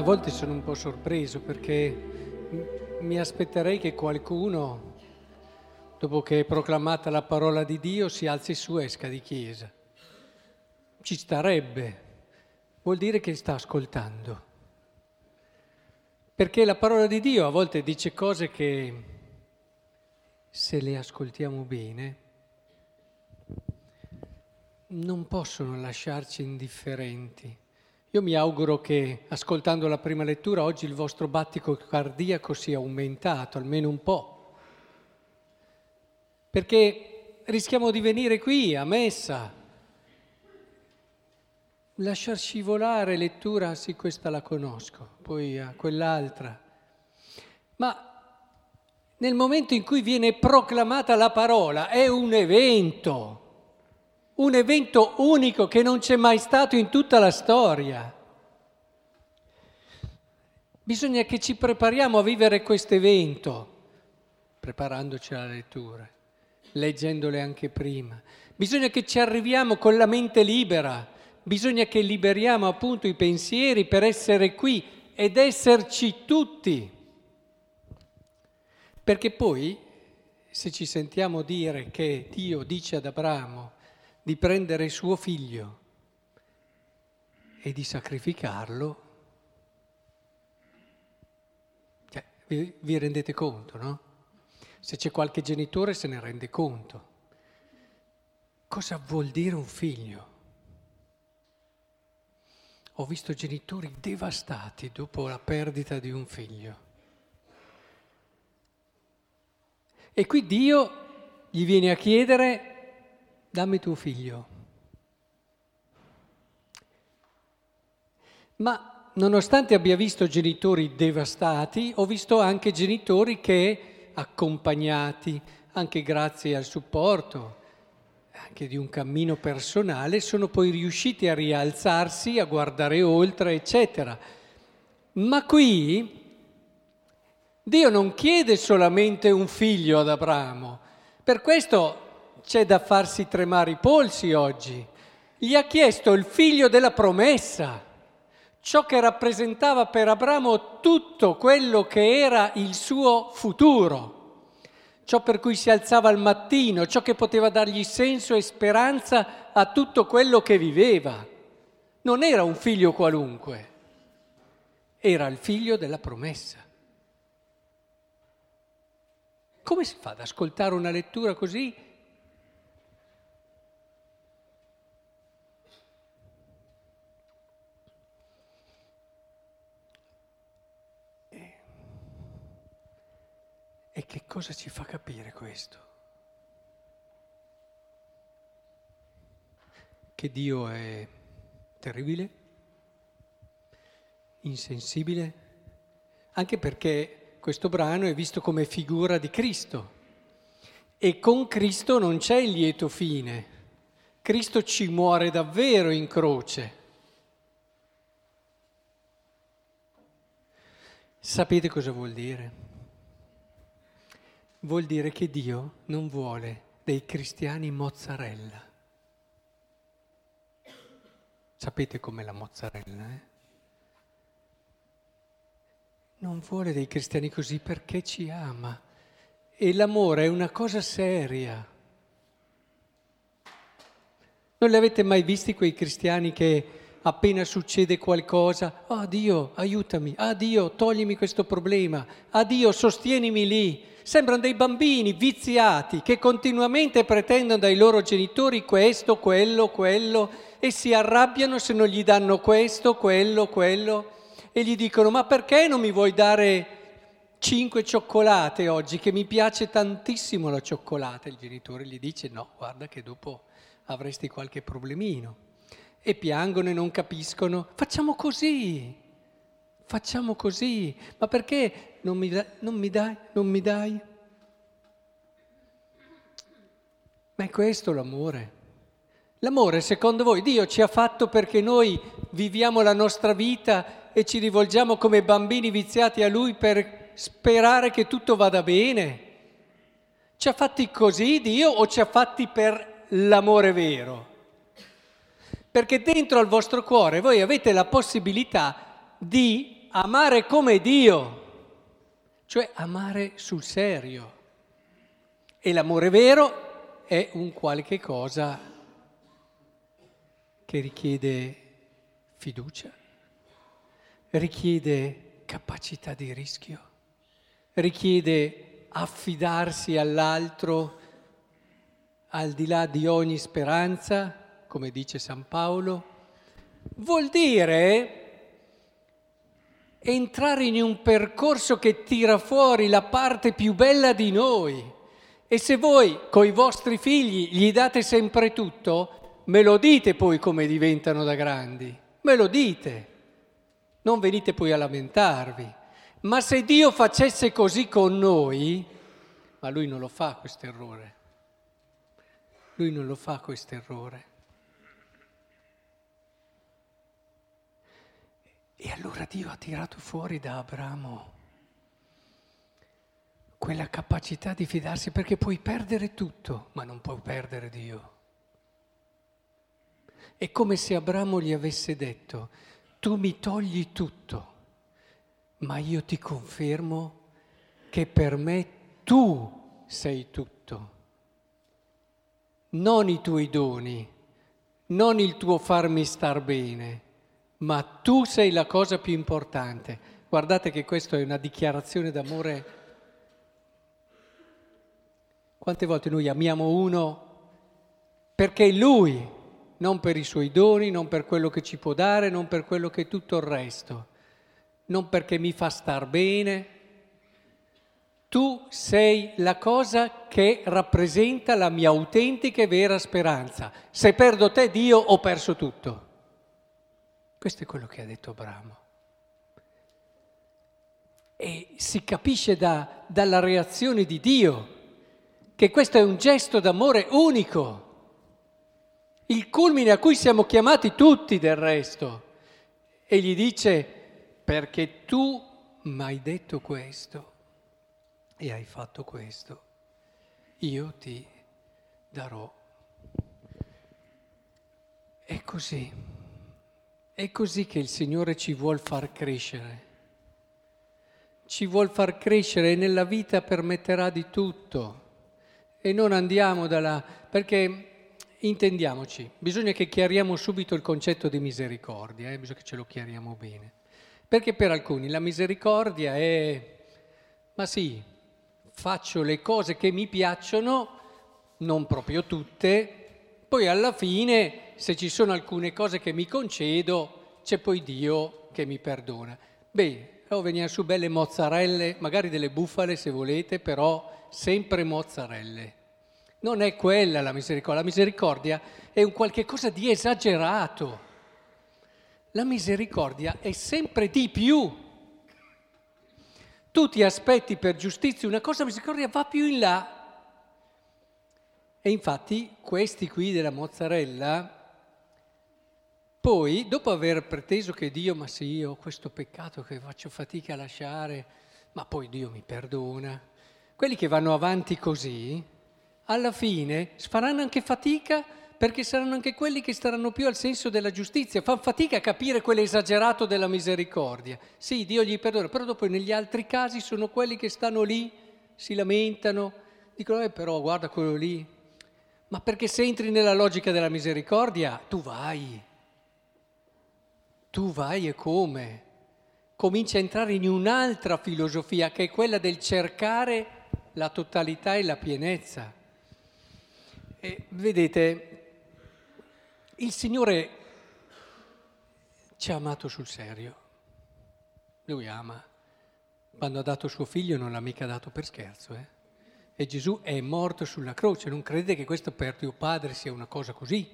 A volte sono un po' sorpreso perché mi aspetterei che qualcuno, dopo che è proclamata la parola di Dio, si alzi su e esca di chiesa. Ci starebbe, vuol dire che sta ascoltando. Perché la parola di Dio a volte dice cose che, se le ascoltiamo bene, non possono lasciarci indifferenti. Io mi auguro che, ascoltando la prima lettura, oggi il vostro battito cardiaco sia aumentato, almeno un po'. Perché rischiamo di venire qui a messa, lasciar scivolare lettura, sì questa la conosco, poi a quell'altra. Ma nel momento in cui viene proclamata la parola è un evento un evento unico che non c'è mai stato in tutta la storia. Bisogna che ci prepariamo a vivere questo evento, preparandoci alla lettura, leggendole anche prima. Bisogna che ci arriviamo con la mente libera, bisogna che liberiamo appunto i pensieri per essere qui ed esserci tutti. Perché poi, se ci sentiamo dire che Dio dice ad Abramo, di prendere suo figlio e di sacrificarlo, cioè, vi, vi rendete conto, no? Se c'è qualche genitore se ne rende conto. Cosa vuol dire un figlio? Ho visto genitori devastati dopo la perdita di un figlio. E qui Dio gli viene a chiedere dammi tuo figlio. Ma nonostante abbia visto genitori devastati, ho visto anche genitori che, accompagnati, anche grazie al supporto, anche di un cammino personale, sono poi riusciti a rialzarsi, a guardare oltre, eccetera. Ma qui Dio non chiede solamente un figlio ad Abramo, per questo c'è da farsi tremare i polsi oggi. Gli ha chiesto il figlio della promessa, ciò che rappresentava per Abramo tutto quello che era il suo futuro, ciò per cui si alzava al mattino, ciò che poteva dargli senso e speranza a tutto quello che viveva. Non era un figlio qualunque, era il figlio della promessa. Come si fa ad ascoltare una lettura così che cosa ci fa capire questo? Che Dio è terribile, insensibile, anche perché questo brano è visto come figura di Cristo e con Cristo non c'è il lieto fine, Cristo ci muore davvero in croce. Sapete cosa vuol dire? Vuol dire che Dio non vuole dei cristiani mozzarella. Sapete com'è la mozzarella? Eh? Non vuole dei cristiani così perché ci ama. E l'amore è una cosa seria. Non li avete mai visti quei cristiani che appena succede qualcosa, ah oh Dio, aiutami, ah Dio, toglimi questo problema, ah Dio, sostienimi lì, Sembrano dei bambini viziati che continuamente pretendono dai loro genitori questo, quello, quello e si arrabbiano se non gli danno questo, quello, quello e gli dicono ma perché non mi vuoi dare cinque cioccolate oggi che mi piace tantissimo la cioccolata? Il genitore gli dice no, guarda che dopo avresti qualche problemino e piangono e non capiscono. Facciamo così, facciamo così, ma perché non mi, da, non mi dai, non mi dai? Ma è questo l'amore. L'amore, secondo voi, Dio ci ha fatto perché noi viviamo la nostra vita e ci rivolgiamo come bambini viziati a Lui per sperare che tutto vada bene? Ci ha fatti così Dio o ci ha fatti per l'amore vero? Perché dentro al vostro cuore voi avete la possibilità di amare come Dio, cioè amare sul serio. E l'amore vero è un qualche cosa che richiede fiducia, richiede capacità di rischio, richiede affidarsi all'altro al di là di ogni speranza, come dice San Paolo, vuol dire entrare in un percorso che tira fuori la parte più bella di noi. E se voi coi vostri figli gli date sempre tutto, me lo dite poi come diventano da grandi, me lo dite, non venite poi a lamentarvi. Ma se Dio facesse così con noi, ma lui non lo fa questo errore, lui non lo fa questo errore. E allora Dio ha tirato fuori da Abramo quella capacità di fidarsi perché puoi perdere tutto, ma non puoi perdere Dio. È come se Abramo gli avesse detto, tu mi togli tutto, ma io ti confermo che per me tu sei tutto, non i tuoi doni, non il tuo farmi star bene ma tu sei la cosa più importante. Guardate che questa è una dichiarazione d'amore. Quante volte noi amiamo uno perché è lui, non per i suoi doni, non per quello che ci può dare, non per quello che è tutto il resto, non perché mi fa star bene. Tu sei la cosa che rappresenta la mia autentica e vera speranza. Se perdo te, Dio, ho perso tutto. Questo è quello che ha detto Abramo. E si capisce da, dalla reazione di Dio che questo è un gesto d'amore unico, il culmine a cui siamo chiamati tutti del resto. E gli dice, perché tu mi hai detto questo e hai fatto questo, io ti darò. È così. È così che il Signore ci vuol far crescere. Ci vuol far crescere e nella vita permetterà di tutto. E non andiamo dalla... perché intendiamoci, bisogna che chiariamo subito il concetto di misericordia, eh? bisogna che ce lo chiariamo bene. Perché per alcuni la misericordia è, ma sì, faccio le cose che mi piacciono, non proprio tutte, poi alla fine se ci sono alcune cose che mi concedo, c'è poi Dio che mi perdona. Bene, o venire su belle mozzarelle, magari delle bufale se volete, però sempre mozzarelle. Non è quella la misericordia, la misericordia è un qualche cosa di esagerato. La misericordia è sempre di più. Tu ti aspetti per giustizia una cosa, la misericordia va più in là. E infatti questi qui della mozzarella poi, dopo aver preteso che Dio, ma sì, io ho questo peccato che faccio fatica a lasciare, ma poi Dio mi perdona, quelli che vanno avanti così, alla fine faranno anche fatica perché saranno anche quelli che staranno più al senso della giustizia, fanno fatica a capire quell'esagerato della misericordia. Sì, Dio gli perdona, però dopo negli altri casi sono quelli che stanno lì, si lamentano, dicono, eh però guarda quello lì. Ma perché se entri nella logica della misericordia, tu vai tu vai e come? Cominci a entrare in un'altra filosofia che è quella del cercare la totalità e la pienezza. E vedete, il Signore ci ha amato sul serio. Lui ama. Quando ha dato suo figlio non l'ha mica dato per scherzo, eh? E Gesù è morto sulla croce. Non credete che questo per Dio Padre sia una cosa così?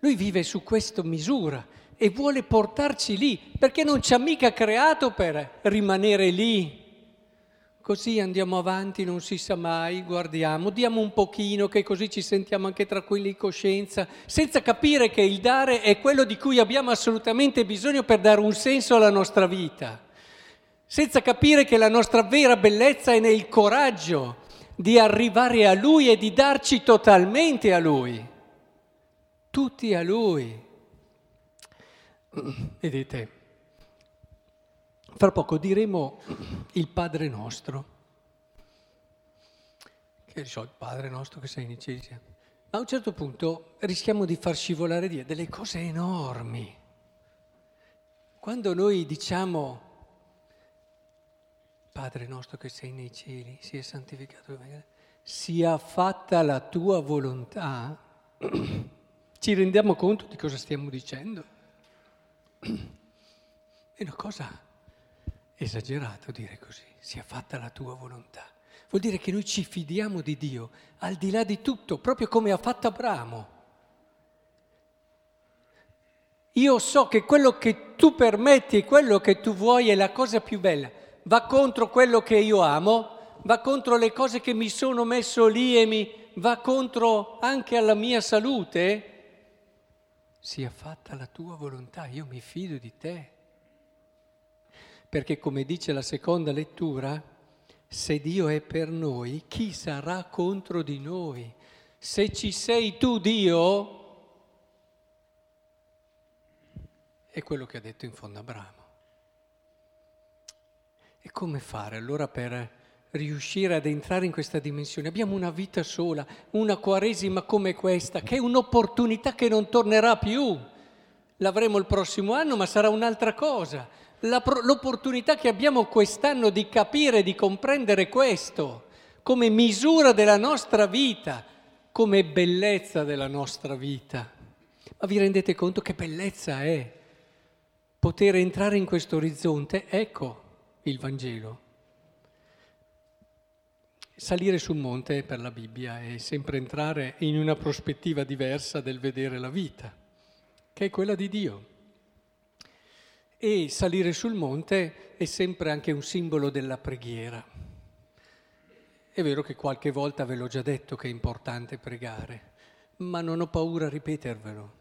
Lui vive su questa misura e vuole portarci lì, perché non ci ha mica creato per rimanere lì. Così andiamo avanti, non si sa mai, guardiamo, diamo un pochino che così ci sentiamo anche tranquilli in coscienza, senza capire che il dare è quello di cui abbiamo assolutamente bisogno per dare un senso alla nostra vita, senza capire che la nostra vera bellezza è nel coraggio di arrivare a Lui e di darci totalmente a Lui tutti a Lui. vedete, fra poco diremo il Padre nostro, che so, il Padre nostro che sei in cieli. Ma a un certo punto rischiamo di far scivolare via delle cose enormi. Quando noi diciamo Padre nostro che sei nei cieli, sia santificato, sia fatta la tua volontà, ci rendiamo conto di cosa stiamo dicendo? È una cosa esagerata dire così, sia fatta la tua volontà. Vuol dire che noi ci fidiamo di Dio al di là di tutto, proprio come ha fatto Abramo. Io so che quello che tu permetti e quello che tu vuoi è la cosa più bella va contro quello che io amo, va contro le cose che mi sono messo lì e mi va contro anche alla mia salute, sia fatta la tua volontà, io mi fido di te. Perché come dice la seconda lettura, se Dio è per noi, chi sarà contro di noi? Se ci sei tu Dio, è quello che ha detto in fondo Abramo. E come fare allora per riuscire ad entrare in questa dimensione? Abbiamo una vita sola, una quaresima come questa, che è un'opportunità che non tornerà più. L'avremo il prossimo anno, ma sarà un'altra cosa. La, l'opportunità che abbiamo quest'anno di capire, di comprendere questo come misura della nostra vita, come bellezza della nostra vita. Ma vi rendete conto che bellezza è poter entrare in questo orizzonte? Ecco, il Vangelo. Salire sul monte per la Bibbia è sempre entrare in una prospettiva diversa del vedere la vita, che è quella di Dio. E salire sul monte è sempre anche un simbolo della preghiera. È vero che qualche volta ve l'ho già detto che è importante pregare, ma non ho paura a ripetervelo.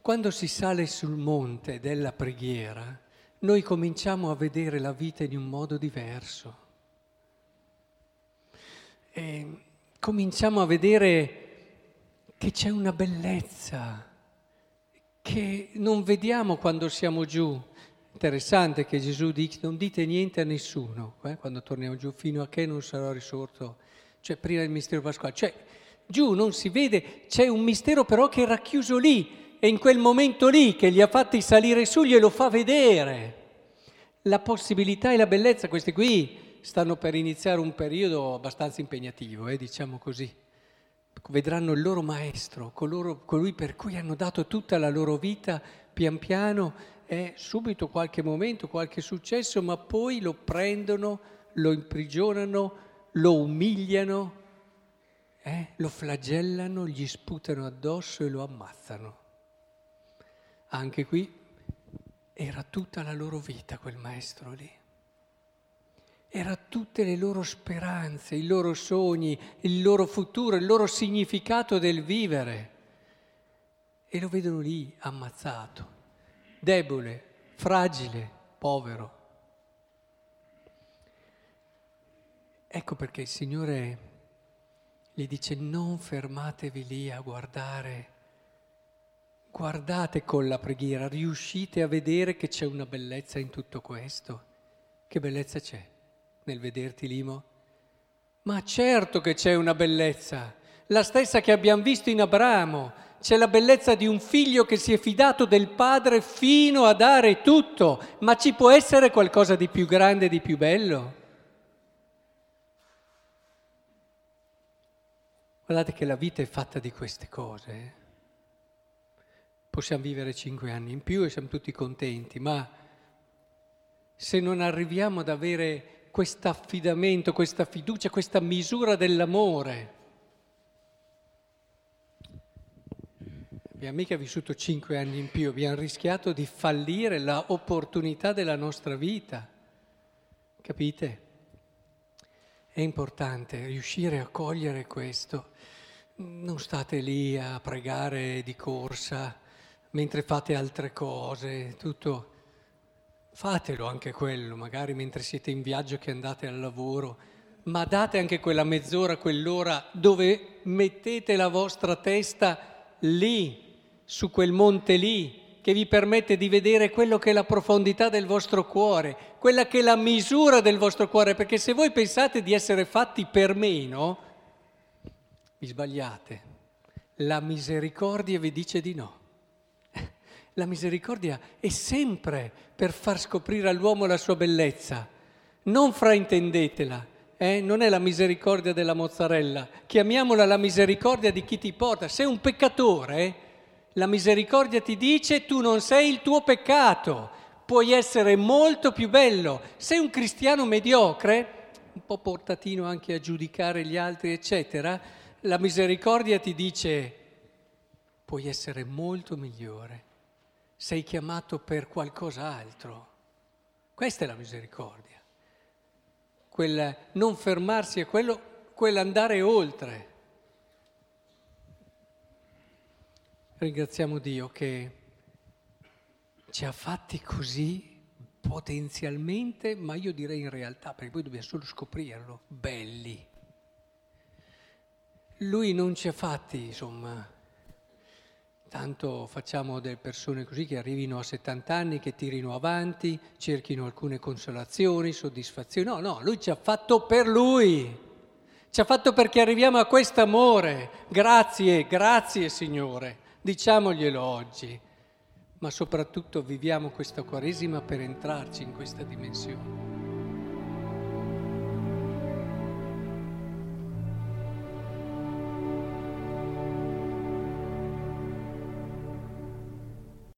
Quando si sale sul monte della preghiera, noi cominciamo a vedere la vita in un modo diverso. E cominciamo a vedere che c'è una bellezza che non vediamo quando siamo giù. Interessante che Gesù dice non dite niente a nessuno eh, quando torniamo giù fino a che non sarò risorto, cioè prima del mistero pasquale. Cioè giù non si vede, c'è un mistero però che è racchiuso lì, e in quel momento lì che li ha fatti salire su glielo fa vedere. La possibilità e la bellezza, questi qui stanno per iniziare un periodo abbastanza impegnativo, eh, diciamo così. Vedranno il loro maestro, coloro, colui per cui hanno dato tutta la loro vita, pian piano, è subito qualche momento, qualche successo, ma poi lo prendono, lo imprigionano, lo umiliano, eh, lo flagellano, gli sputano addosso e lo ammazzano. Anche qui era tutta la loro vita quel maestro lì. Era tutte le loro speranze, i loro sogni, il loro futuro, il loro significato del vivere. E lo vedono lì ammazzato, debole, fragile, povero. Ecco perché il Signore gli dice non fermatevi lì a guardare Guardate con la preghiera, riuscite a vedere che c'è una bellezza in tutto questo? Che bellezza c'è nel vederti Limo? Ma certo che c'è una bellezza, la stessa che abbiamo visto in Abramo. C'è la bellezza di un figlio che si è fidato del padre fino a dare tutto, ma ci può essere qualcosa di più grande di più bello? Guardate che la vita è fatta di queste cose. Eh? Possiamo vivere cinque anni in più e siamo tutti contenti, ma se non arriviamo ad avere questo affidamento, questa fiducia, questa misura dell'amore, abbiamo mica vissuto cinque anni in più, abbiamo rischiato di fallire l'opportunità della nostra vita, capite? È importante riuscire a cogliere questo. Non state lì a pregare di corsa, mentre fate altre cose, tutto. Fatelo anche quello, magari mentre siete in viaggio che andate al lavoro, ma date anche quella mezz'ora, quell'ora dove mettete la vostra testa lì, su quel monte lì, che vi permette di vedere quello che è la profondità del vostro cuore, quella che è la misura del vostro cuore, perché se voi pensate di essere fatti per meno, vi sbagliate. La misericordia vi dice di no. La misericordia è sempre per far scoprire all'uomo la sua bellezza. Non fraintendetela, eh? non è la misericordia della mozzarella, chiamiamola la misericordia di chi ti porta. Sei un peccatore, la misericordia ti dice tu non sei il tuo peccato, puoi essere molto più bello. Sei un cristiano mediocre, un po' portatino anche a giudicare gli altri, eccetera, la misericordia ti dice puoi essere molto migliore, sei chiamato per qualcos'altro. Questa è la misericordia, quel non fermarsi a quello, quell'andare oltre. Ringraziamo Dio che ci ha fatti così potenzialmente, ma io direi in realtà, perché poi dobbiamo solo scoprirlo, belli. Lui non ci ha fatti, insomma, tanto facciamo delle persone così che arrivino a 70 anni, che tirino avanti, cerchino alcune consolazioni, soddisfazioni. No, no, lui ci ha fatto per lui. Ci ha fatto perché arriviamo a quest'amore. Grazie, grazie Signore diciamoglielo oggi, ma soprattutto viviamo questa Quaresima per entrarci in questa dimensione.